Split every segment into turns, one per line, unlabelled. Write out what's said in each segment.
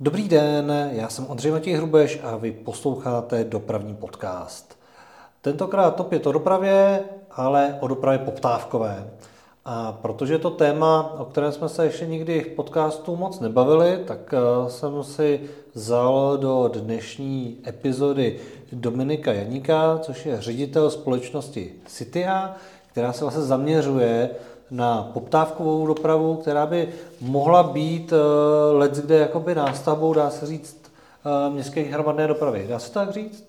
Dobrý den, já jsem Ondřej Matěj Hrubeš a vy posloucháte dopravní podcast. Tentokrát opět o dopravě, ale o dopravě poptávkové. A protože je to téma, o kterém jsme se ještě nikdy v podcastu moc nebavili, tak eh, jsem si vzal do dnešní epizody Dominika Janíka, což je ředitel společnosti Citia, která se vlastně zaměřuje na poptávkovou dopravu, která by mohla být uh, let kde jakoby nástavbou, dá se říct, uh, městské hromadné dopravy. Dá se tak říct?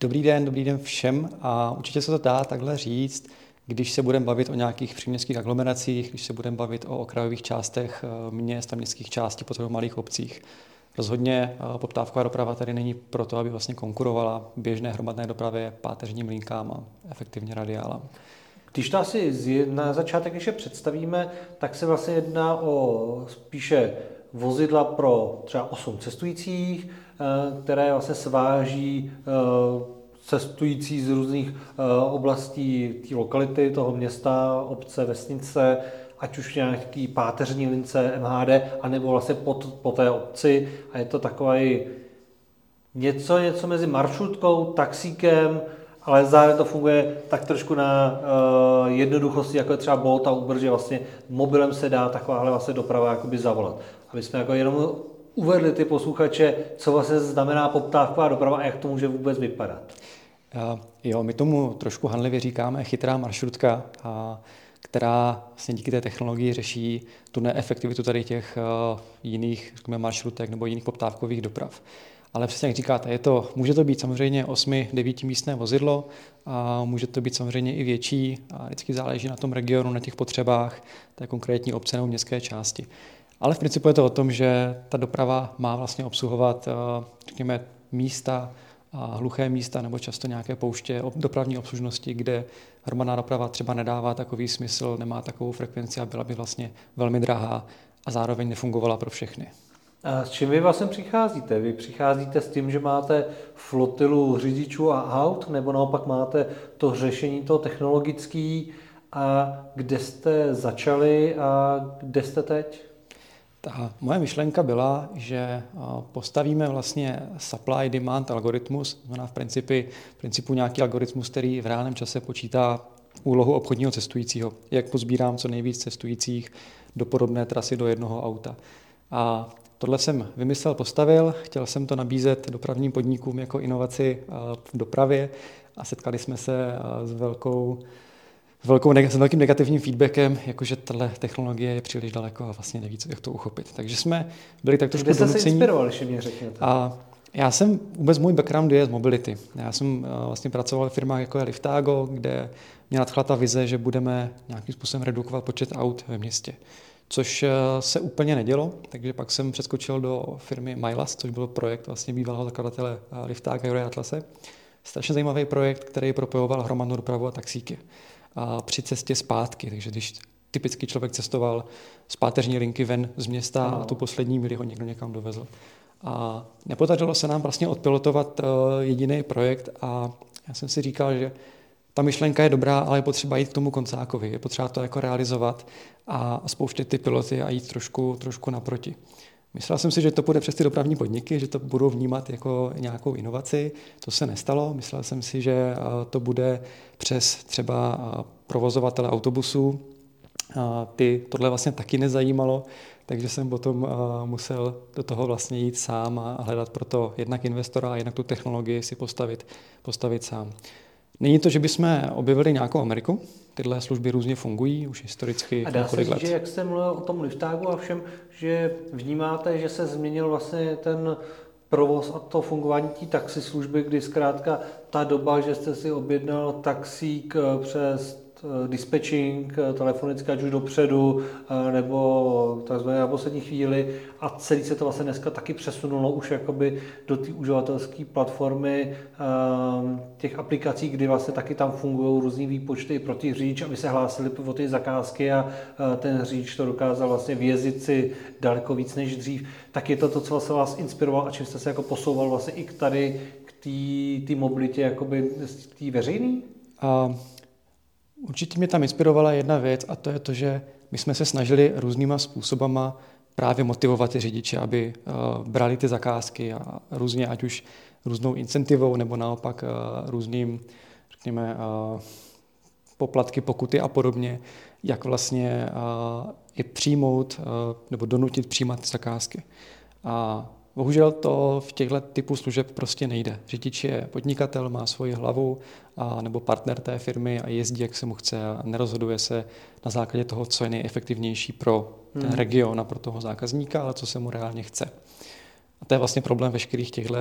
Dobrý den, dobrý den všem a určitě se to dá takhle říct, když se budeme bavit o nějakých příměstských aglomeracích, když se budeme bavit o okrajových částech eh, měst a městských částí, potom malých obcích. Rozhodně poptávková doprava tady není proto, aby vlastně konkurovala běžné hromadné dopravě, páteřním linkám a efektivně radiálám.
Když to asi na začátek ještě představíme, tak se vlastně jedná o spíše vozidla pro třeba 8 cestujících, eh, které vlastně sváží eh, cestující z různých eh, oblastí té lokality, toho města, obce, vesnice, ať už nějaký páteřní lince MHD, anebo vlastně pod, po té obci. A je to takový něco, něco mezi maršrutkou, taxíkem, ale zároveň to funguje tak trošku na uh, jednoduchosti, jako je třeba Bolt a Uber, že vlastně mobilem se dá takováhle vlastně doprava jakoby zavolat. Aby jsme jako jenom uvedli ty posluchače, co vlastně znamená poptávková doprava a jak to může vůbec vypadat.
Uh, jo, my tomu trošku hanlivě říkáme chytrá maršrutka, a která vlastně díky té technologii řeší tu neefektivitu tady těch uh, jiných řekněme, maršrutek nebo jiných poptávkových doprav. Ale přesně jak říkáte, je to, může to být samozřejmě 8-9 místné vozidlo, a může to být samozřejmě i větší, a vždycky záleží na tom regionu, na těch potřebách té konkrétní obce nebo městské části. Ale v principu je to o tom, že ta doprava má vlastně obsluhovat, eh, řekněme, místa, a hluché místa nebo často nějaké pouště dopravní obslužnosti, kde hromadná doprava třeba nedává takový smysl, nemá takovou frekvenci a byla by vlastně velmi drahá a zároveň nefungovala pro všechny.
A s čím vy vlastně přicházíte? Vy přicházíte s tím, že máte flotilu řidičů a aut, nebo naopak máte to řešení to technologické a kde jste začali a kde jste teď?
Ta moje myšlenka byla, že postavíme vlastně supply demand algoritmus, znamená v principu, v principu nějaký algoritmus, který v reálném čase počítá úlohu obchodního cestujícího, jak pozbírám co nejvíc cestujících do podobné trasy do jednoho auta. A Tohle jsem vymyslel, postavil, chtěl jsem to nabízet dopravním podnikům jako inovaci v dopravě a setkali jsme se s velkou s, velkou, s velkým negativním feedbackem, jakože tahle technologie je příliš daleko a vlastně neví, jak to uchopit. Takže jsme byli tak trošku
Kde jste se inspiroval, když mě řekněte?
A já jsem, vůbec můj background je z mobility. Já jsem eh, vlastně pracoval v firmách jako je Liftago, kde mě nadchla ta vize, že budeme nějakým způsobem redukovat počet aut ve městě což eh, se úplně nedělo, takže pak jsem přeskočil do firmy MyLast, což byl projekt vlastně bývalého zakladatele eh, Liftáka Jure Atlase. Strašně zajímavý projekt, který propojoval hromadnou dopravu a taxíky a při cestě zpátky, takže když typicky člověk cestoval z páteřní linky ven z města a tu poslední mili ho někdo někam dovezl. A nepodařilo se nám vlastně odpilotovat eh, jediný projekt a já jsem si říkal, že ta myšlenka je dobrá, ale je potřeba jít k tomu koncákovi, je potřeba to jako realizovat a spouštět ty piloty a jít trošku, trošku naproti. Myslel jsem si, že to bude přes ty dopravní podniky, že to budou vnímat jako nějakou inovaci. To se nestalo. Myslel jsem si, že to bude přes třeba provozovatele autobusů. Ty tohle vlastně taky nezajímalo, takže jsem potom musel do toho vlastně jít sám a hledat proto jednak investora a jednak tu technologii si postavit, postavit sám. Není to, že bychom objevili nějakou Ameriku, tyhle služby různě fungují už historicky
A dá se říct, let. že jak jste mluvil o tom liftágu a všem, že vnímáte, že se změnil vlastně ten provoz a to fungování té taxislužby, kdy zkrátka ta doba, že jste si objednal taxík eh, přes dispatching eh, telefonicky, ať už dopředu, eh, nebo takzvaně na poslední chvíli a celý se to vlastně dneska taky přesunulo už jakoby do té uživatelské platformy těch aplikací, kdy vlastně taky tam fungují různý výpočty pro ty řidič, aby se hlásili o ty zakázky a ten řidič to dokázal vlastně vězit si daleko víc než dřív, tak je to to, co vlastně vás inspirovalo a čím jste se jako posouval vlastně i k tady k té mobilitě jakoby té veřejné? Uh,
Určitě mě tam inspirovala jedna věc a to je to, že my jsme se snažili různýma způsobama právě motivovat ty řidiče, aby brali ty zakázky a různě, ať už různou incentivou nebo naopak různým, řekněme, poplatky, pokuty a podobně, jak vlastně je přijmout nebo donutit přijímat ty zakázky. A bohužel to v těchto typu služeb prostě nejde. Řidič je podnikatel, má svoji hlavu a, nebo partner té firmy a jezdí, jak se mu chce a nerozhoduje se na základě toho, co je nejefektivnější pro ten hmm. region a pro toho zákazníka, ale co se mu reálně chce. A to je vlastně problém veškerých těchto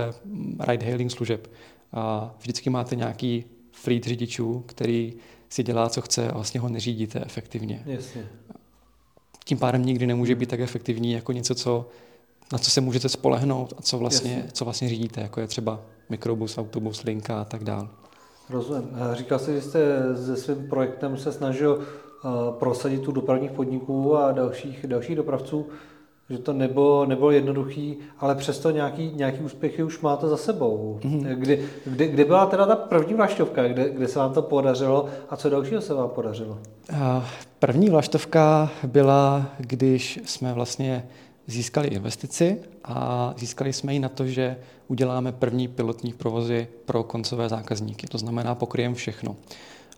ride-hailing služeb. A vždycky máte nějaký fleet řidičů, který si dělá, co chce a vlastně ho neřídíte efektivně.
Jasně.
Tím pádem nikdy nemůže být tak efektivní jako něco, co, na co se můžete spolehnout a co vlastně, co vlastně řídíte, jako je třeba mikrobus, autobus, linka a tak dále.
Rozumím. Říkal jsi, že jste se svým projektem se snažil eh, prosadit tu dopravních podniků a dalších, dalších dopravců že to nebylo, nebylo jednoduchý, ale přesto nějaký, nějaký úspěchy už máte za sebou. Mm-hmm. Kdy, kdy, kdy byla teda ta první vlaštovka, kde, kde se vám to podařilo a co dalšího se vám podařilo?
První vlaštovka byla, když jsme vlastně získali investici a získali jsme ji na to, že uděláme první pilotní provozy pro koncové zákazníky. To znamená, pokryjeme všechno.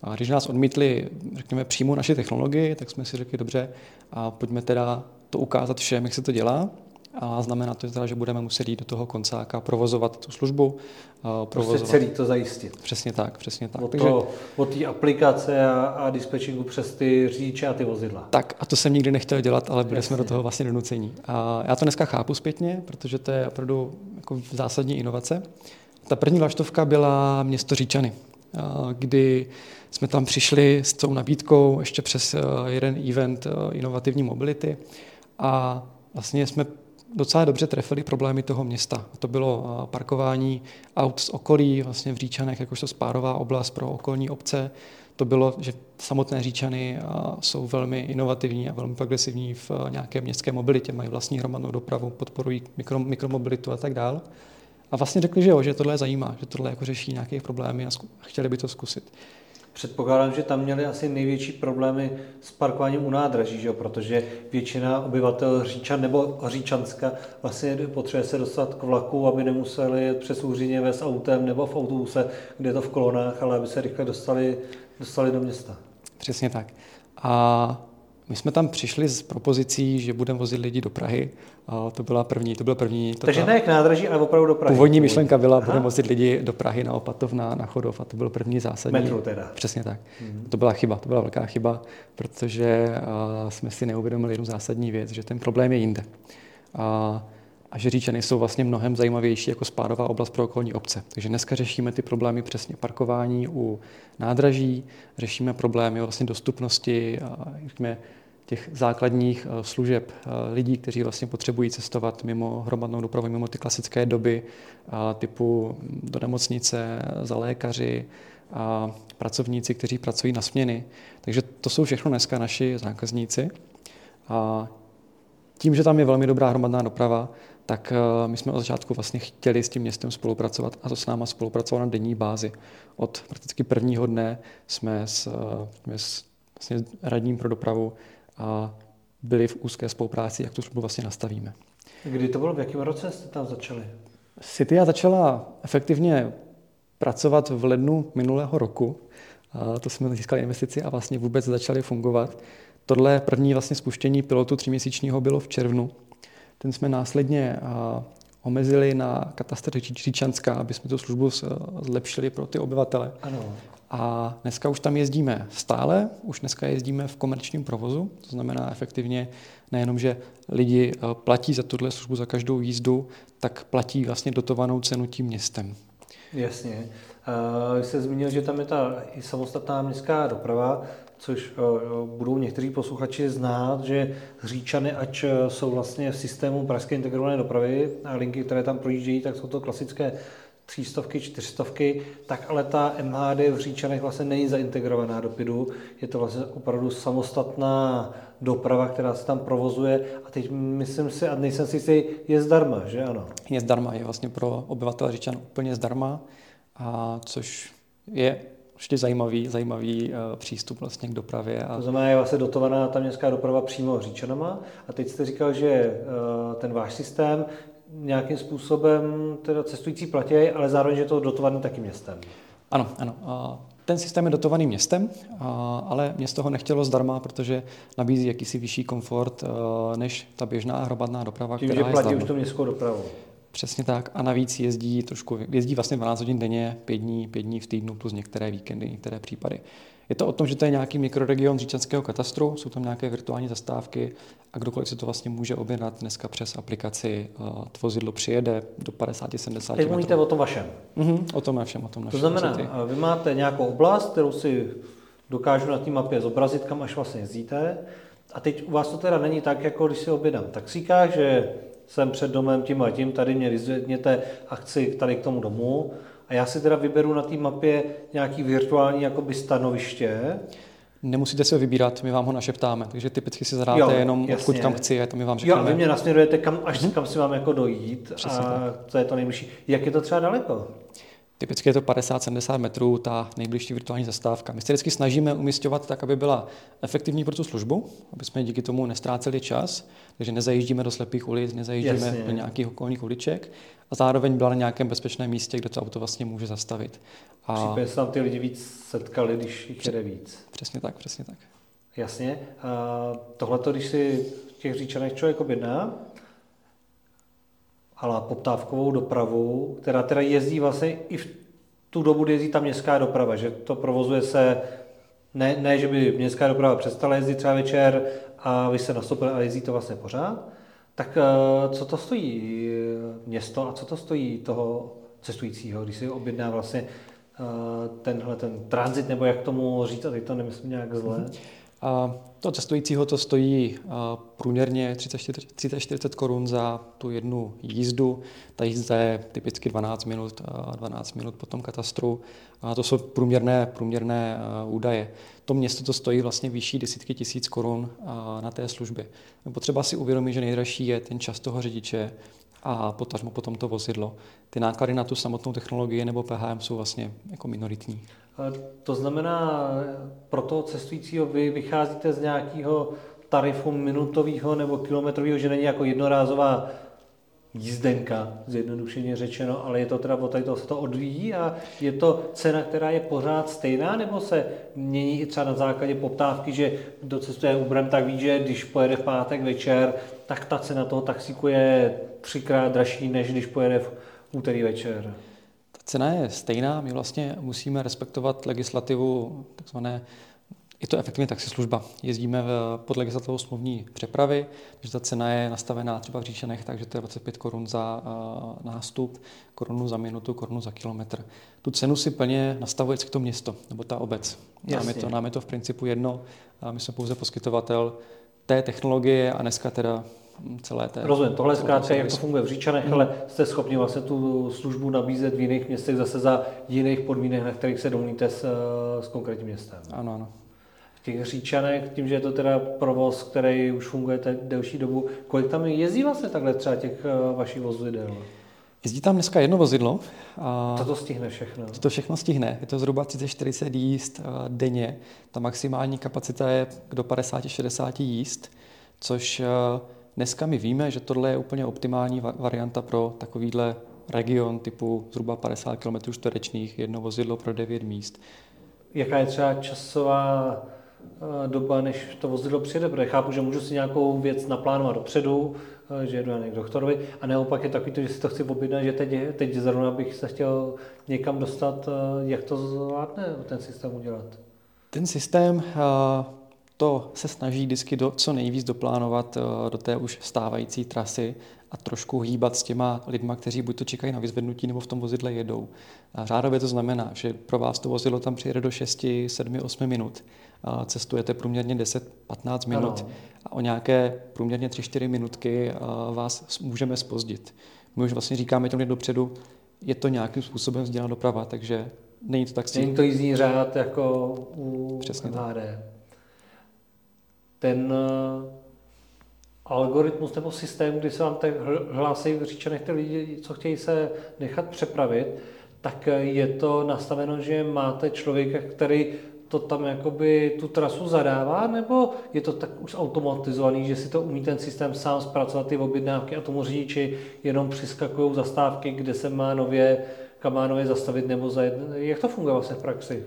A když nás odmítli, řekněme, přímo naši technologii, tak jsme si řekli, dobře, a pojďme teda to ukázat všem, jak se to dělá. A znamená to teda, že budeme muset jít do toho koncáka, provozovat tu službu.
Provozovat. Prostě celý to zajistit.
Přesně tak, přesně tak.
Od, to, od té aplikace a, a dispečingu přes ty řidiče a ty vozidla.
Tak a to jsem nikdy nechtěl dělat, ale byli Jasně. jsme do toho vlastně donucení. A já to dneska chápu zpětně, protože to je opravdu jako zásadní inovace. Ta první vlaštovka byla město Říčany, kdy jsme tam přišli s tou nabídkou ještě přes eh, jeden event eh, inovativní mobility a vlastně jsme docela dobře trefili problémy toho města. To bylo parkování aut z okolí, vlastně v Říčanech, jakožto spárová oblast pro okolní obce. To bylo, že samotné Říčany jsou velmi inovativní a velmi progresivní v nějaké městské mobilitě, mají vlastní hromadnou dopravu, podporují mikro, mikromobilitu a tak dále. A vlastně řekli, že jo, že tohle zajímá, že tohle jako řeší nějaké problémy a chtěli by to zkusit.
Předpokládám, že tam měli asi největší problémy s parkováním u nádraží, že? protože většina obyvatel Říčan nebo Říčanska vlastně potřebuje se dostat k vlaku, aby nemuseli přes Úřině s autem nebo v autobuse, kde je to v kolonách, ale aby se rychle dostali, dostali do města.
Přesně tak. A my jsme tam přišli s propozicí, že budeme vozit lidi do Prahy. A to byla první, to byla první. To
Takže ne k nádraží, ale opravdu do Prahy.
Původní myšlenka byla, budeme vozit lidi do Prahy na Opatov, na, na Chodov a to byl první zásadní.
Metro teda.
Přesně tak. Mm-hmm. To byla chyba, to byla velká chyba, protože uh, jsme si neuvědomili jednu zásadní věc, že ten problém je jinde. Uh, a že Říčany jsou vlastně mnohem zajímavější jako spádová oblast pro okolní obce. Takže dneska řešíme ty problémy přesně parkování u nádraží, řešíme problémy vlastně dostupnosti řekněme, těch základních eh, služeb eh, lidí, kteří vlastně potřebují cestovat mimo hromadnou dopravu, mimo ty klasické doby typu do nemocnice, za lékaři, a pracovníci, kteří pracují na směny. Takže to jsou všechno dneska naši zákazníci. A tím, že tam je velmi dobrá hromadná doprava, tak eh, my jsme od začátku vlastně chtěli s tím městem spolupracovat a to s náma spolupracovat na denní bázi. Od prakticky prvního dne jsme s, s vlastně radním pro dopravu a byli v úzké spolupráci, jak tu službu vlastně nastavíme.
Kdy to bylo, v jakém roce jste tam začali?
Citia začala efektivně pracovat v lednu minulého roku. A to jsme získali investici a vlastně vůbec začali fungovat. Tohle první vlastně spuštění pilotu tříměsíčního bylo v červnu. Ten jsme následně omezili na katastr Říčanská, aby jsme tu službu zlepšili pro ty obyvatele.
Ano.
A dneska už tam jezdíme stále, už dneska jezdíme v komerčním provozu, to znamená efektivně nejenom, že lidi eh, platí za tuhle službu za každou jízdu, tak platí vlastně dotovanou cenu tím městem.
Jasně. Vy jste zmínil, že tam je ta i samostatná městská doprava, což eh, budou někteří posluchači znát, že Říčany, ač eh, jsou vlastně v systému pražské integrované dopravy a linky, které tam projíždějí, tak jsou to klasické třístovky, čtyřstovky, tak ale ta MHD v Říčanech vlastně není zaintegrovaná do PIDu. Je to vlastně opravdu samostatná doprava, která se tam provozuje a teď myslím si, a nejsem si jistý, je zdarma, že ano?
Je zdarma, je vlastně pro obyvatele Říčan úplně zdarma, a což je určitě zajímavý, zajímavý uh, přístup vlastně k dopravě.
A... To znamená, je vlastně dotovaná ta městská doprava přímo říčanama. A teď jste říkal, že uh, ten váš systém nějakým způsobem teda cestující platí, ale zároveň, je to dotovaný taky městem.
Ano, ano. Ten systém je dotovaný městem, ale město ho nechtělo zdarma, protože nabízí jakýsi vyšší komfort než ta běžná hromadná doprava,
Tím,
která
že platí už tu městskou dopravu.
Přesně tak. A navíc jezdí trošku, jezdí vlastně 12 hodin denně, 5 dní, 5 dní v týdnu plus některé víkendy, některé případy. Je to o tom, že to je nějaký mikroregion říčanského katastru, jsou tam nějaké virtuální zastávky a kdokoliv si to vlastně může objednat dneska přes aplikaci. Uh, vozidlo přijede do 50-70
Teď mluvíte o tom vašem.
Uh-huh, o tom našem, o tom našem.
To znamená, vozity. vy máte nějakou oblast, kterou si dokážu na té mapě zobrazit, kam až vlastně jezdíte. A teď u vás to teda není tak, jako když si objednám taxíka, že jsem před domem tím a tím, tady mě vyzvedněte a chci tady k tomu domu. A já si teda vyberu na té mapě nějaký virtuální jakoby stanoviště.
Nemusíte si ho vybírat, my vám ho našeptáme, takže typicky si zadáte jo, jenom, jasně. odkud kam chci, a to my vám řekneme.
Jo, vy mě nasměrujete, kam, až hmm. kam si mám jako dojít Přesně a tak. to je to nejbližší. Jak je to třeba daleko?
Typicky je to 50-70 metrů, ta nejbližší virtuální zastávka. My se vždycky snažíme umistovat tak, aby byla efektivní pro tu službu, aby jsme díky tomu nestráceli čas, takže nezajíždíme do slepých ulic, nezajíždíme Jasně. do nějakých okolních uliček a zároveň byla na nějakém bezpečném místě, kde to auto vlastně může zastavit.
A... Případně se tam ty lidi víc setkali, když jich jede víc.
Přesně tak, přesně tak.
Jasně. Tohle, když si v těch říčanech člověk objedná, ale poptávkovou dopravu, která teda jezdí vlastně i v tu dobu, kdy jezdí ta městská doprava, že to provozuje se, ne, ne že by městská doprava přestala jezdit třeba večer a vy se nastoupili a jezdí to vlastně pořád, tak eh, co to stojí město a co to stojí toho cestujícího, když si objedná vlastně eh, tenhle ten transit, nebo jak tomu říct, a teď to nemyslím nějak zle? Mm-hmm.
A to cestujícího to stojí průměrně 30-40 korun za tu jednu jízdu. Ta jízda je typicky 12 minut, 12 minut po tom katastru. A to jsou průměrné, průměrné údaje. To město to stojí vlastně vyšší desítky tisíc korun na té službě. Potřeba si uvědomit, že nejdražší je ten čas toho řidiče, a potažmo potom to vozidlo. Ty náklady na tu samotnou technologii nebo PHM jsou vlastně jako minoritní.
To znamená, pro toho cestujícího vy vycházíte z nějakého tarifu minutového nebo kilometrového, že není jako jednorázová jízdenka, zjednodušeně řečeno, ale je to teda od toho se to odvíjí a je to cena, která je pořád stejná, nebo se mění i třeba na základě poptávky, že kdo cestuje Uberem, tak ví, že když pojede v pátek večer, tak ta cena toho taxíku je třikrát dražší, než když pojede v úterý večer.
Cena je stejná, my vlastně musíme respektovat legislativu takzvané je to efektivně taxislužba. Jezdíme v, pod legislativou smluvní přepravy, takže ta cena je nastavená třeba v Říčanech, takže to je 25 korun za uh, nástup, korunu za minutu, korunu za kilometr. Tu cenu si plně nastavuje to město nebo ta obec. Nám je, to, nám je to v principu jedno, a my jsme pouze poskytovatel té technologie a dneska teda celé té...
Rozumím, tohle zkrátka, jak to funguje v Říčanech, hmm. ale jste schopni vlastně tu službu nabízet v jiných městech zase za jiných podmínek, na kterých se domluvíte s, s konkrétním městem.
Ano, ano
těch Říčanech, tím, že je to teda provoz, který už funguje delší dobu, kolik tam jezdí vlastně takhle třeba těch eh, vašich vozidel?
Jezdí tam dneska jedno vozidlo.
A to to stihne všechno.
To všechno stihne. Je to zhruba 30-40 jízd eh, denně. Ta maximální kapacita je do 50-60 jízd, což eh, dneska my víme, že tohle je úplně optimální varianta pro takovýhle region typu zhruba 50 km čtverečných, jedno vozidlo pro 9 míst.
Jaká je třeba časová Eh, doba, než to vozidlo přijede, protože chápu, že můžu si nějakou věc naplánovat dopředu, eh, že jdu na k doktorovi, a naopak je takový to, že si to chci objednat, že teď, teď zrovna bych se chtěl někam dostat, eh, jak to zvládne ten systém udělat?
Ten systém to se snaží vždycky do, co nejvíc doplánovat do té už stávající trasy a trošku hýbat s těma lidma, kteří buď to čekají na vyzvednutí, nebo v tom vozidle jedou. A řádově to znamená, že pro vás to vozidlo tam přijede do 6, 7, 8 minut cestujete průměrně 10-15 minut ano. a o nějaké průměrně 3-4 minutky vás můžeme spozdit. My už vlastně říkáme těm dopředu, je to nějakým způsobem vzdělaná doprava, takže není to tak
Není to jízdní řád jako u Přesně HD. Ten uh, algoritmus nebo systém, kdy se vám tak hlásí v říčanech ty lidi, co chtějí se nechat přepravit, tak je to nastaveno, že máte člověka, který to tam jakoby tu trasu zadává, nebo je to tak už automatizovaný, že si to umí ten systém sám zpracovat ty objednávky a tomu řidiči jenom přiskakují zastávky, kde se má nově, kam má nově zastavit nebo zajet. Jak to funguje vlastně v praxi?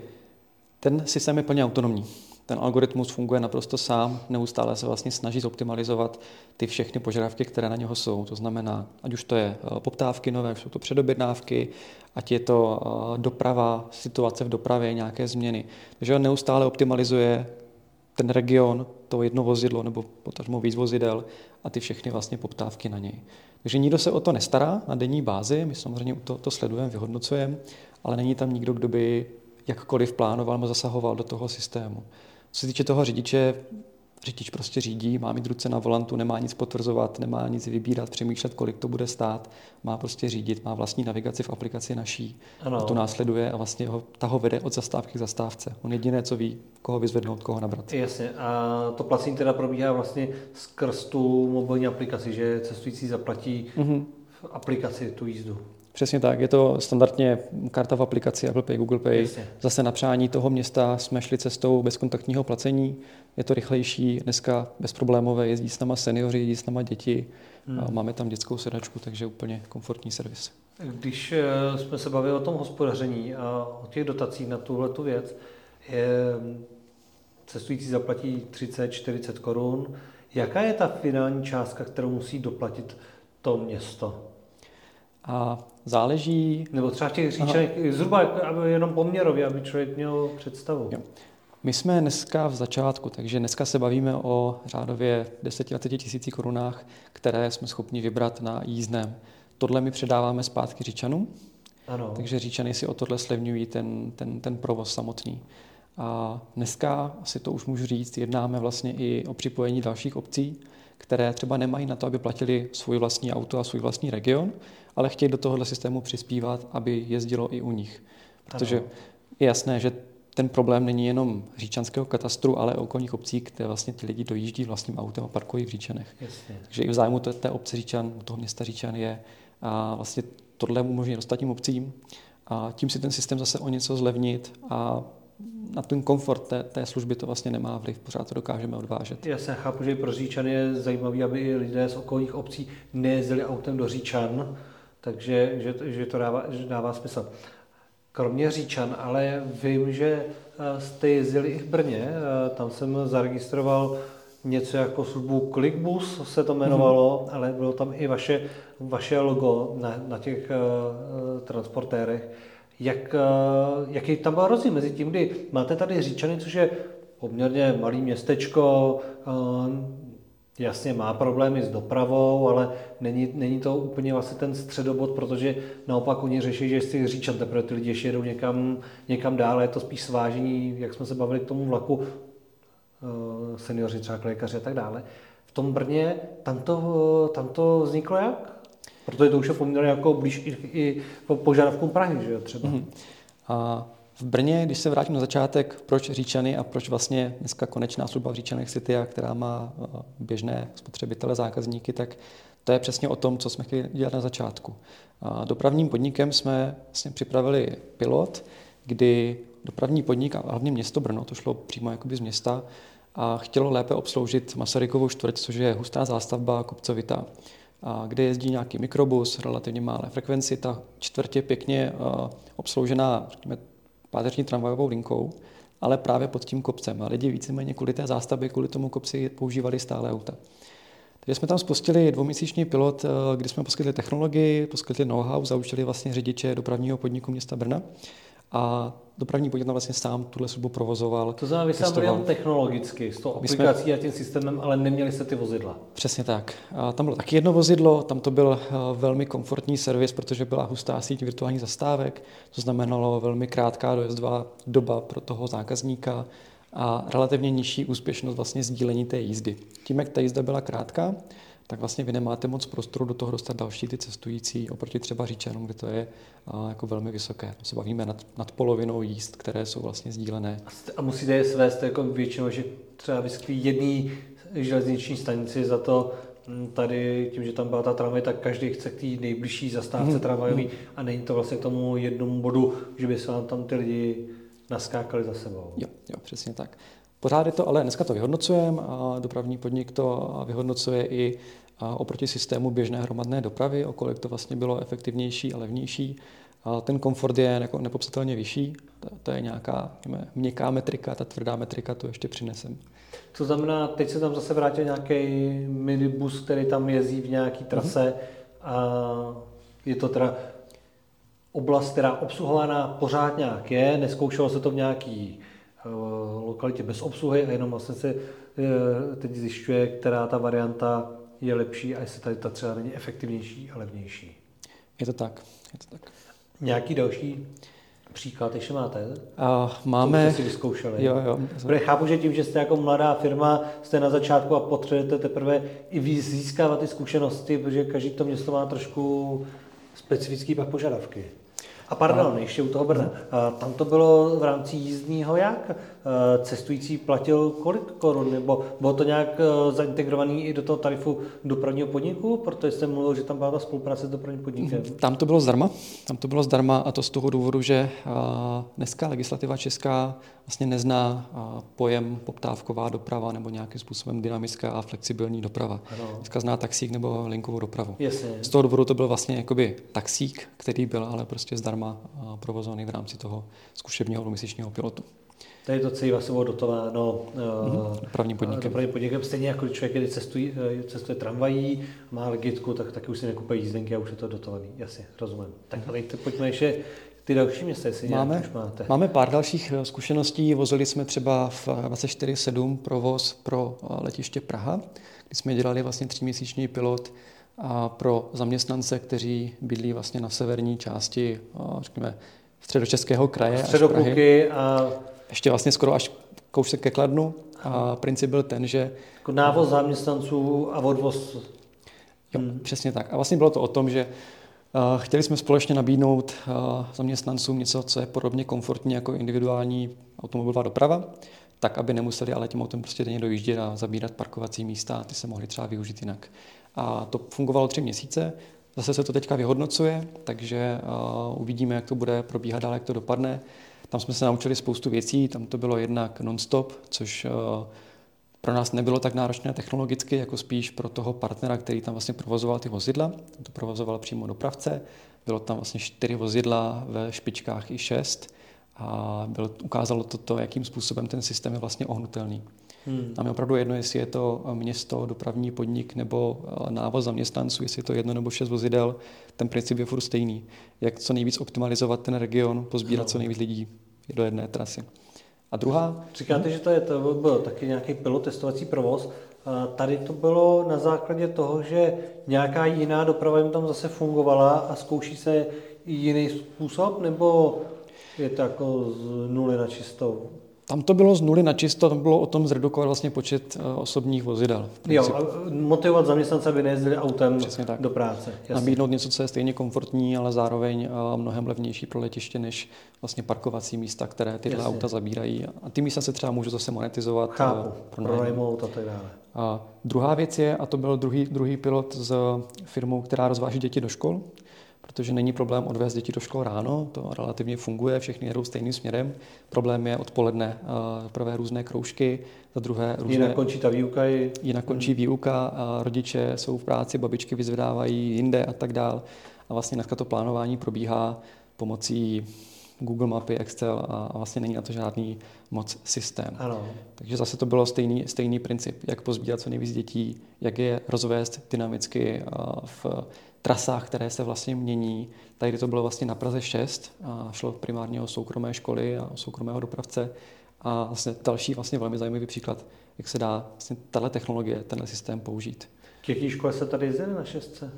Ten systém je plně autonomní ten algoritmus funguje naprosto sám, neustále se vlastně snaží zoptimalizovat ty všechny požadavky, které na něho jsou. To znamená, ať už to je eh, poptávky nové, jsou to předobjednávky, ať je to eh, doprava, situace v dopravě, nějaké změny. Takže on neustále optimalizuje ten region, to jedno vozidlo nebo potažmo víc vozidel a ty všechny vlastně poptávky na něj. Takže nikdo se o to nestará na denní bázi, my samozřejmě to, to sledujeme, vyhodnocujeme, ale není tam nikdo, kdo by jakkoliv plánoval nebo zasahoval do toho systému. Co se týče toho řidiče, řidič prostě řídí, má mít ruce na volantu, nemá nic potvrzovat, nemá nic vybírat, přemýšlet, kolik to bude stát, má prostě řídit, má vlastní navigaci v aplikaci naší, ano. a to následuje a vlastně ho, ta ho vede od zastávky k zastávce. On jediné, co ví, koho vyzvednout, koho nabrat.
Jasně, a to placení teda probíhá vlastně skrz tu mobilní aplikaci, že cestující zaplatí mm-hmm. v aplikaci tu jízdu.
Přesně tak, je to standardně karta v aplikaci Apple Pay, Google Pay. Jasně. Zase na přání toho města jsme šli cestou bezkontaktního placení, je to rychlejší, dneska bezproblémové, jezdí s náma seniori, jezdí s náma děti, hmm. máme tam dětskou sedačku, takže úplně komfortní servis.
Když eh, jsme se bavili o tom hospodaření a o těch dotacích na tuhle tu věc, je, cestující zaplatí 30-40 korun. Jaká je ta finální částka, kterou musí doplatit to město?
A záleží...
Nebo třeba v těch říčech, zhruba aby jenom poměrově, aby člověk měl představu. Jo.
My jsme dneska v začátku, takže dneska se bavíme o řádově 10-20 tisíci korunách, které jsme schopni vybrat na jízdném. Tohle my předáváme zpátky Říčanům, ano. takže Říčany si o tohle slevňují ten, ten, ten provoz samotný. A dneska, asi to už můžu říct, jednáme vlastně i o připojení dalších obcí, které třeba nemají na to, aby platili svůj vlastní auto a svůj vlastní region, ale chtějí do tohohle systému přispívat, aby jezdilo i u nich. Protože ano. je jasné, že ten problém není jenom říčanského katastru, ale okolních obcí, kde vlastně ty lidi dojíždí vlastním autem a parkují v Říčanech. Jasně. Takže i v zájmu té, té obce Říčan, toho města Říčan je a vlastně tohle umožní ostatním obcím a tím si ten systém zase o něco zlevnit a na ten komfort té, té služby to vlastně nemá vliv, pořád to dokážeme odvážet.
Já se chápu, že pro Říčan je zajímavé, aby i lidé z okolních obcí nejezdili autem do Říčan, takže že, že to dává, že dává smysl. Kromě Říčan, ale vím, že eh, jste jezdili i v Brně, eh, tam jsem zaregistroval něco jako službu Clickbus se to jmenovalo, mm-hmm. ale bylo tam i vaše, vaše logo na, na těch uh, transportérech. Jak, uh, jaký tam byl rozdíl mezi tím, kdy máte tady Říčany, což je poměrně malý městečko, uh, jasně má problémy s dopravou, ale není, není to úplně vlastně ten středobod, protože naopak oni řeší, že si říčan teprve ty lidi ještě jedou někam, někam dál, je to spíš svážení, jak jsme se bavili k tomu vlaku, eh, seniori třeba lékaři a tak dále. V tom Brně, tam to, tam to vzniklo jak? Protože to už je poměrně jako blíž i, i po požadavkům Prahy, že jo, třeba. Mm-hmm.
A v Brně, když se vrátím na začátek, proč Říčany a proč vlastně dneska konečná služba v Říčanech City, která má eh, běžné spotřebitele, zákazníky, tak to je přesně o tom, co jsme chtěli dělat na začátku. Dopravním podnikem jsme vlastně připravili pilot, kdy dopravní podnik a hlavně město Brno, to šlo přímo jakoby z města, a chtělo lépe obsloužit Masarykovou čtvrť, což je hustá zástavba, kopcovitá, a kde jezdí nějaký mikrobus, relativně malé frekvenci. Ta čtvrť je pěkně eh, obsloužená, řekněme, páteřní tramvajovou linkou, ale právě pod tím kopcem. A lidi víceméně kvůli té zástavbě, kvůli tomu kopci používali stále auta. Takže jsme tam spustili dvouměsíční pilot, eh, kdy jsme poskytli technologii, poskytli know-how, zaučili vlastně řidiče dopravního podniku města Brna a dopravní podnik vlastně sám tuhle službu provozoval.
To znamená, vy jste byli technologicky, s tou aplikací jsme... a tím systémem, ale neměli jste ty vozidla.
Přesně tak. A tam bylo taky jedno vozidlo, tam to byl eh, velmi komfortní servis, protože byla hustá síť virtuálních zastávek, to znamenalo velmi krátká dojezdová doba pro toho zákazníka a relativně nižší úspěšnost vlastně sdílení té jízdy. Tím, jak ta jízda byla krátká, tak vlastně vy nemáte moc prostoru do toho dostat další ty cestující oproti třeba Říčanům, kde to je a, jako velmi vysoké. Tam se bavíme nad, nad polovinou jízd, které jsou vlastně sdílené.
A musíte je svést jako většinou, že třeba vysklí jedný železniční stanici za to hm, tady tím, že tam byla ta tramvaj, tak každý chce k té nejbližší zastávce hmm. tramvajový a není to vlastně k tomu jednomu bodu, že by se vám tam ty lidi naskákali za sebou.
Jo, jo, přesně tak. Pořád je to, ale dneska to vyhodnocujeme a dopravní podnik to vyhodnocuje i oproti systému běžné hromadné dopravy, o kolik to vlastně bylo efektivnější a levnější. A ten komfort je nepopsatelně vyšší, to, je nějaká jme, měkká metrika, ta tvrdá metrika to ještě přinesem.
To znamená, teď se tam zase vrátil nějaký minibus, který tam jezdí v nějaký trase mm-hmm. a je to teda oblast, která obsluhovaná pořád nějak je, neskoušelo se to v nějaký lokalitě bez obsluhy a jenom vlastně se uh, teď zjišťuje, která ta varianta je lepší a jestli tady ta třeba není efektivnější a levnější.
Je to tak, je to tak.
Nějaký další příklad ještě máte?
Uh, máme.
Co si vyzkoušeli?
Jo, jo.
Protože chápu, že tím, že jste jako mladá firma, jste na začátku a potřebujete teprve i získávat ty zkušenosti, protože každý to město má trošku specifický pak požadavky. A pardon, ještě u toho Brna. Tam to bylo v rámci jízdního jak? Cestující platil kolik korun? Nebo bylo to nějak e, zaintegrovaný i do toho tarifu dopravního podniku? Protože jste mluvil, že tam byla ta spolupráce s dopravním podnikem. Mhm.
Tam to bylo zdarma. Tam to bylo zdarma a to z toho důvodu, že dneska legislativa česká vlastně nezná pojem poptávková doprava nebo nějakým způsobem dynamická a flexibilní doprava. Ano. Dneska zná taxík nebo linkovou dopravu.
Jasně.
Z toho důvodu to byl vlastně jakoby taxík, který byl ale prostě zdarma provozovaný v rámci toho zkušebního dvouměsíčního pilotu.
Tady to celé vlastně bylo dotováno
mm-hmm. dopravním podnikem.
dopravním podnikem. Stejně jako člověk, který cestuje, e, cestuje tramvají, má legitku, tak taky už si nekupuje jízdenky a už je to dotovaný. Jasně, rozumím. Tak ale pojďme ještě ty další města, jestli
máme,
už máte.
Máme pár dalších zkušeností. Vozili jsme třeba v 24.7 provoz pro letiště Praha, kdy jsme dělali vlastně tříměsíční pilot a pro zaměstnance, kteří bydlí vlastně na severní části, řekněme, středočeského kraje.
Středopuky a...
Ještě vlastně skoro až kousek ke Kladnu. A princip byl ten, že...
Jako návoz zaměstnanců a odvoz...
Jo, hmm. přesně tak. A vlastně bylo to o tom, že Chtěli jsme společně nabídnout zaměstnancům něco, co je podobně komfortní jako individuální automobilová doprava, tak, aby nemuseli ale tím autem prostě denně dojíždět a zabírat parkovací místa a ty se mohli třeba využít jinak. A to fungovalo tři měsíce. Zase se to teďka vyhodnocuje, takže uh, uvidíme, jak to bude probíhat dál, jak to dopadne. Tam jsme se naučili spoustu věcí, tam to bylo jednak non-stop, což uh, pro nás nebylo tak náročné technologicky, jako spíš pro toho partnera, který tam vlastně provozoval ty vozidla. To provozoval přímo dopravce. Bylo tam vlastně čtyři vozidla, ve špičkách i šest. A bylo, ukázalo to, to, jakým způsobem ten systém je vlastně ohnutelný. Hmm. Nám je opravdu jedno, jestli je to město, dopravní podnik nebo eh, návoz zaměstnanců, jestli je to jedno nebo šest vozidel, ten princip je furt stejný. Jak co nejvíc optimalizovat ten region, pozbírat no. co nejvíc lidí do jedné trasy. A druhá...
Říkáte, že to, je, to byl taky nějaký pilot testovací provoz. Tady to bylo na základě toho, že nějaká jiná doprava jim tam zase fungovala a zkouší se jiný způsob, nebo je to jako z nuly na čistou?
Tam to bylo z nuly na čisto, tam bylo o tom zredukovat vlastně počet eh, osobních vozidel.
Jo, a motivovat zaměstnance, aby nejezdili autem tak. do práce.
Jasně. Nabídnout něco, co je stejně komfortní, ale zároveň eh, mnohem levnější pro letiště, než vlastně parkovací místa, které tyhle Jasně. auta zabírají. A ty místa se třeba můžou zase monetizovat. Eh,
Chápu, pro pronajmout a tak dále.
A druhá věc je, a to byl druhý, druhý pilot s firmou, která rozváží děti do škol, protože není problém odvést děti do škol ráno, to relativně funguje, všechny jedou stejným směrem. Problém je odpoledne. Prvé různé kroužky, za druhé různé...
Jinak končí ta výuka. I...
Jinak končí výuka, a rodiče jsou v práci, babičky vyzvedávají jinde a tak dál. A vlastně dneska to plánování probíhá pomocí Google mapy, Excel a vlastně není na to žádný moc systém.
Ano.
Takže zase to bylo stejný, stejný princip, jak pozbírat co nejvíc dětí, jak je rozvést dynamicky v trasách, které se vlastně mění. Tady to bylo vlastně na Praze 6 a šlo primárně o soukromé školy a o soukromého dopravce. A vlastně další vlastně velmi zajímavý příklad, jak se dá vlastně tato technologie, tenhle systém použít.
K jaký škole se tady jezdili na šestce?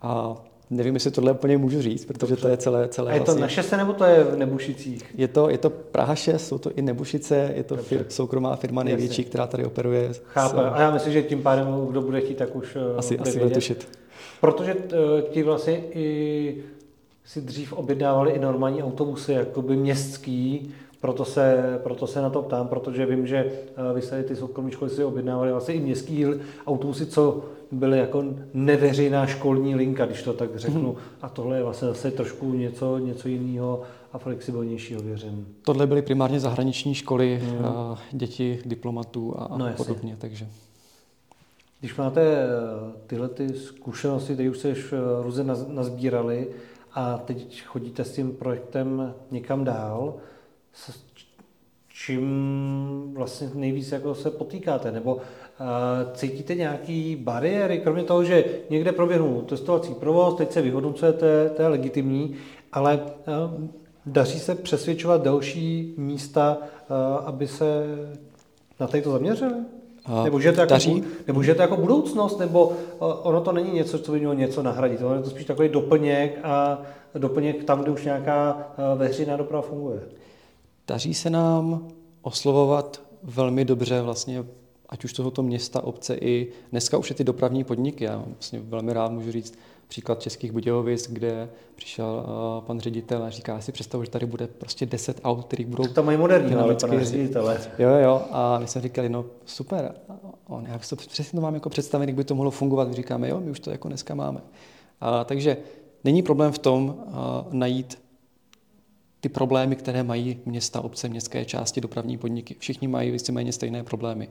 A nevím, jestli tohle úplně můžu říct, protože Dobře. to je celé, celé
A je to vlastně... na šestce nebo to je v Nebušicích?
Je to, je to Praha 6, jsou to i Nebušice, je to fir, soukromá firma největší, která tady operuje.
Chápu. S... A já myslím, že tím pádem, kdo bude chtít, tak už
eh, asi, asi bude tušit.
Protože eh, ti vlastně i si dřív objednávali i normální autobusy, jakoby městský, proto se, proto se na to ptám, protože vím, že eh, vy jste ty soukromé školy si objednávali vlastně i městský autobusy, co byly jako neveřejná školní linka, když to tak řeknu. Hmm. A tohle je vlastně zase trošku něco, něco jiného a flexibilnějšího, věřím.
Tohle byly primárně zahraniční školy, hmm. děti diplomatů a no, podobně, takže...
Když máte eh, tyhle ty zkušenosti, které už se různě nazbírali a teď chodíte s tím projektem někam dál, s čím vlastně nejvíc jako se potýkáte? Nebo uh, cítíte nějaké bariéry, kromě toho, že někde proběhnul testovací provoz, teď se vyhodnocujete, to je legitimní, ale daří se přesvědčovat další místa, aby se na to zaměřili? Nebo že, to jako, daří. nebo že to jako budoucnost, nebo ono to není něco, co by mělo něco nahradit. Ono je to spíš takový doplněk a doplněk tam, kde už nějaká veřejná doprava funguje.
Daří se nám oslovovat velmi dobře vlastně ať už tohoto města, obce i dneska už je ty dopravní podniky. Já vlastně velmi rád můžu říct příklad Českých Budějovic, kde přišel uh, pan ředitel a říká, si představu, že tady bude prostě 10 aut, kterých budou...
To mají moderní, ale pane ředitele.
Jo, jo, a my jsme říkali, no super, on, já to přesně to mám jako představit, jak by to mohlo fungovat. My říkáme, jo, my už to jako dneska máme. A, takže není problém v tom uh, najít ty problémy, které mají města, obce, městské části, dopravní podniky. Všichni mají víceméně stejné problémy.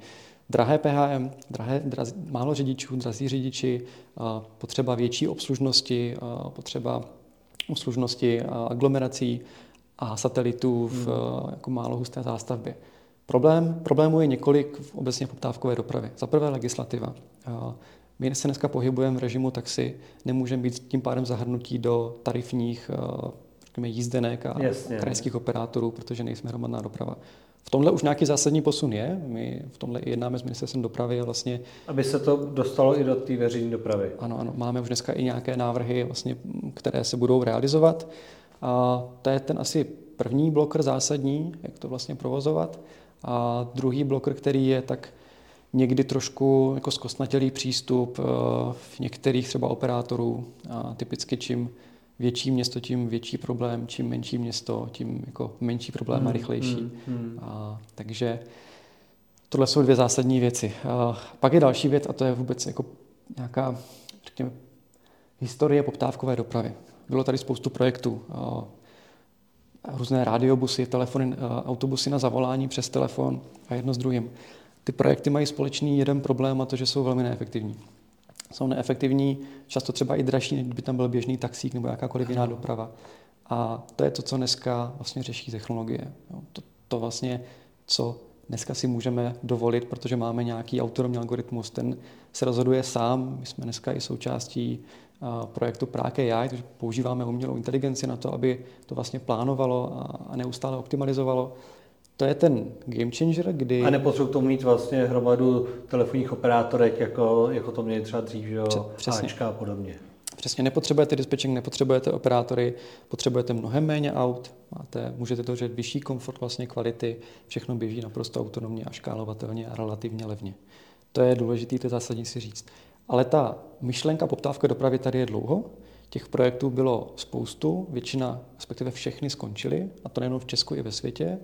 Drahé PHM, drahé, draz, málo řidičů, drazí řidiči, potřeba větší obslužnosti, potřeba obslužnosti aglomerací a satelitů v hmm. jako málo husté zástavbě. Problém, problémů je několik v obecně poptávkové dopravy. Za prvé legislativa. My se dneska pohybujeme v režimu taxi, nemůžeme být tím pádem zahrnutí do tarifních řekněme, jízdenek a Jasně. krajských operátorů, protože nejsme hromadná doprava. V tomhle už nějaký zásadní posun je. My v tomhle jednáme s ministerstvem dopravy a vlastně...
Aby se to dostalo i do té veřejné dopravy.
Ano, ano. Máme už dneska i nějaké návrhy, vlastně, které se budou realizovat. A to je ten asi první blokr zásadní, jak to vlastně provozovat. A druhý blokr, který je tak někdy trošku jako zkostnatělý přístup eh, v některých třeba operátorů. A typicky čím větší město, tím větší problém, čím menší město, tím jako menší problém a hmm, rychlejší. Hmm, hmm. A, takže tohle jsou dvě zásadní věci. A pak je další věc a to je vůbec jako nějaká, řekněme, historie poptávkové dopravy. Bylo tady spoustu projektů. A, různé rádiobusy, telefony, autobusy na zavolání přes telefon a jedno s druhým. Ty projekty mají společný jeden problém a to, že jsou velmi neefektivní jsou neefektivní, často třeba i dražší, než by tam byl běžný taxík nebo jakákoliv jiná doprava. A to je to, co dneska vlastně řeší technologie. To, to vlastně, co dneska si můžeme dovolit, protože máme nějaký autonomní algoritmus, ten se rozhoduje sám. My jsme dneska i součástí projektu Prague AI, takže používáme umělou inteligenci na to, aby to vlastně plánovalo a neustále optimalizovalo to je ten game changer, kdy...
A nepotřebuji k tomu mít vlastně hromadu telefonních operátorek, jako, jako to měli třeba dřív, že Přesně. Ačka a podobně.
Přesně, nepotřebujete dispatching, nepotřebujete operátory, potřebujete mnohem méně aut, máte, můžete to říct vyšší komfort vlastně kvality, všechno běží naprosto autonomně a škálovatelně a relativně levně. To je důležité, to je zásadní si říct. Ale ta myšlenka poptávka dopravy tady je dlouho, těch projektů bylo spoustu, většina, respektive všechny skončily, a to nejen v Česku i ve světě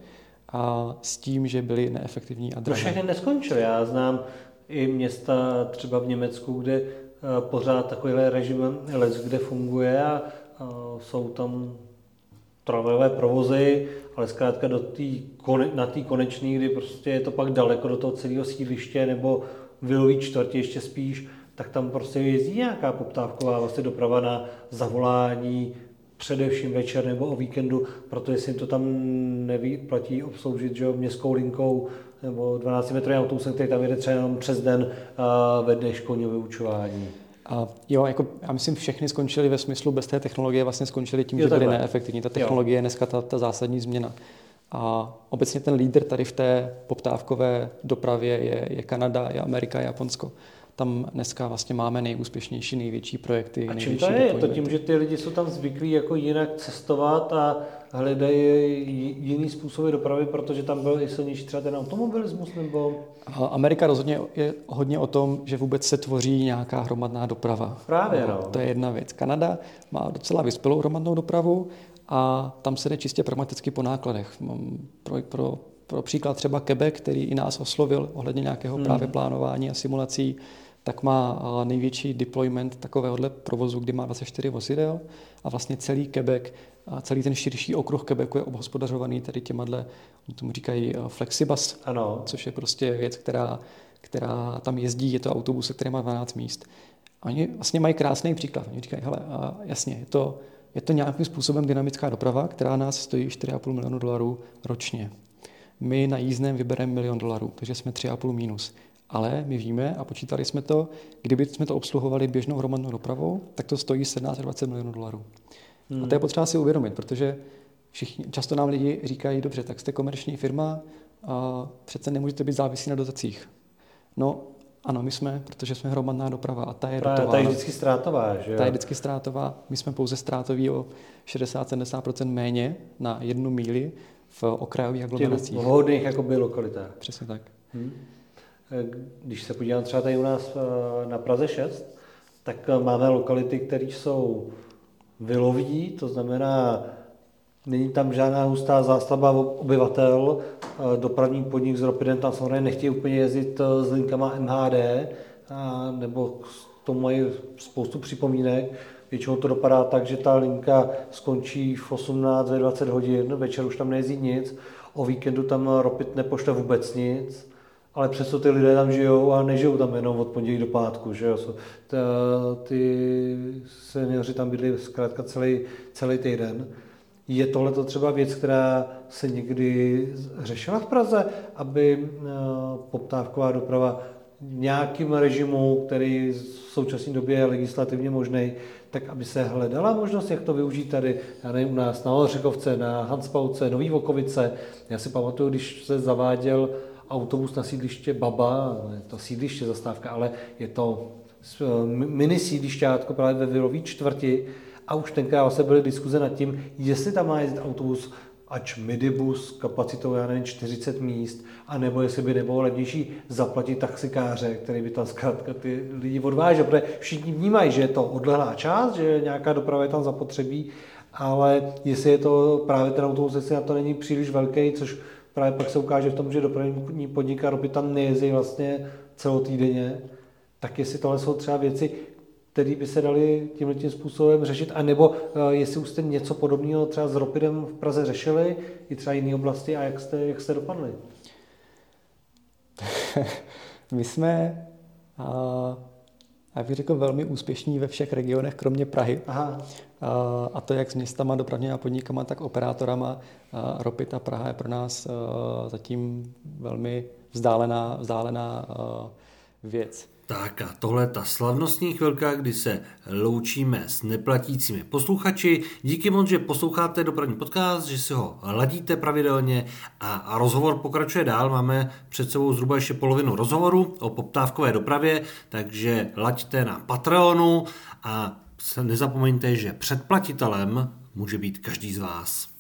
a s tím, že byly neefektivní a drahé.
To všechny neskončily. Já znám i města třeba v Německu, kde eh, pořád takovýhle režim let, kde funguje a jsou tam tramvajové provozy, ale zkrátka do tý, na té konečné, kdy prostě je to pak daleko do toho celého sídliště nebo vilový čtvrtě ještě spíš, tak tam prostě jezdí nějaká poptávková vlastně doprava na zavolání, především večer nebo o víkendu, protože si jim to tam nevyplatí obsloužit že, městskou linkou nebo 12 metrovým autobusem, který tam jede třeba jenom přes den ve dne školního vyučování.
A jo, jako já myslím, všechny skončily ve smyslu bez té technologie, vlastně skončily tím, jo, že byly neefektivní. Ta technologie jo. je dneska ta, ta zásadní změna. A obecně ten lídr tady v té poptávkové dopravě je, je Kanada, je Amerika, je Japonsko tam dneska vlastně máme nejúspěšnější, největší projekty.
A čím to je? Je to tím, že ty lidi jsou tam zvyklí jako jinak cestovat a hledají jiný způsoby dopravy, protože tam byl i silnější třeba ten automobilismus? Nebo...
Amerika rozhodně je hodně o tom, že vůbec se tvoří nějaká hromadná doprava.
Právě, no.
To je jedna věc. Kanada má docela vyspělou hromadnou dopravu a tam se jde čistě pragmaticky po nákladech. Pro, pro, pro příklad třeba Quebec, který i nás oslovil ohledně nějakého hmm. právě plánování a simulací, tak má největší deployment takovéhohle provozu, kdy má 24 vozidel a vlastně celý Quebec, a celý ten širší okruh Quebecu je obhospodařovaný tady těma, tomu říkají flexibus,
ano.
což je prostě věc, která, která tam jezdí, je to autobus, který má 12 míst. A oni vlastně mají krásný příklad. Oni říkají, hele, a jasně, je to, je to nějakým způsobem dynamická doprava, která nás stojí 4,5 milionu dolarů ročně. My na jízdném vybereme milion dolarů, takže jsme 3,5 minus. Ale my víme a počítali jsme to, kdyby jsme to obsluhovali běžnou hromadnou dopravou, tak to stojí 17 20 milionů dolarů. Hmm. A to je potřeba si uvědomit, protože všichni, často nám lidi říkají, dobře, tak jste komerční firma, a přece nemůžete být závislí na dotacích. No, ano, my jsme, protože jsme hromadná doprava a ta je
Právě, dotová. Ta je vždycky ztrátová, že jo?
Ta je vždycky ztrátová. My jsme pouze ztrátoví o 60-70% méně na jednu míli v okrajových aglomeracích. V
vhodných jakoby lokalitách.
Přesně tak.
Hmm. Když se podívám třeba tady u nás eh, na Praze 6, tak eh, máme lokality, které jsou vyloví, to znamená, není tam žádná hustá zástavba obyvatel, eh, dopravní podnik z Ropiden tam samozřejmě nechtějí úplně jezdit s linkama MHD, nebo k tomu mají spoustu připomínek. Většinou to dopadá tak, že ta linka skončí v 18, 20 hodin, večer už tam nejezdí nic, o víkendu tam Ropit nepošle vůbec nic ale přesto ty lidé tam žijou a nežijou tam jenom od pondělí do pátku, že jo. Ty seniori tam bydli zkrátka celý, celý týden. Je tohle to třeba věc, která se někdy řešila v Praze, aby eh, poptávková doprava nějakým režimu, který v současné době je legislativně možný, tak aby se hledala možnost, jak to využít tady, já nevím, u nás na Ořechovce, na Hanspauce, Nový Vokovice. Já si pamatuju, když se zaváděl autobus na sídliště Baba, je to sídliště zastávka, ale je to mini sídlišťátko právě ve Vilový čtvrti. A už tenkrát vlastně byly diskuze nad tím, jestli tam má jezdit autobus ač midibus kapacitou, já nevím, 40 míst, anebo jestli by nebylo levnější zaplatit taxikáře, který by tam zkrátka ty lidi odvážel, protože všichni vnímají, že je to odlehlá část, že nějaká doprava je tam zapotřebí, ale jestli je to právě ten autobus, jestli na to není příliš velký, což právě pak se ukáže v tom, že dopravní podnik a tam nejezdí vlastně celotýdenně, tak jestli tohle jsou třeba věci, které by se daly tímhle tím způsobem řešit, anebo uh, jestli už jste něco podobného třeba s Ropidem v Praze řešili, i třeba jiné oblasti, a jak jste, jak jste dopadli?
My jsme uh já bych řekl, velmi úspěšní ve všech regionech, kromě Prahy. Aha. A to jak s městama, dopravníma podnikama, tak operátorama. Ropita Praha je pro nás zatím velmi vzdálená, vzdálená věc.
Tak a tohle je ta slavnostní chvilka, kdy se loučíme s neplatícími posluchači. Díky moc, že posloucháte dopravní podcast, že si ho ladíte pravidelně a rozhovor pokračuje dál. Máme před sebou zhruba ještě polovinu rozhovoru o poptávkové dopravě, takže laďte na Patreonu a nezapomeňte, že předplatitelem může být každý z vás.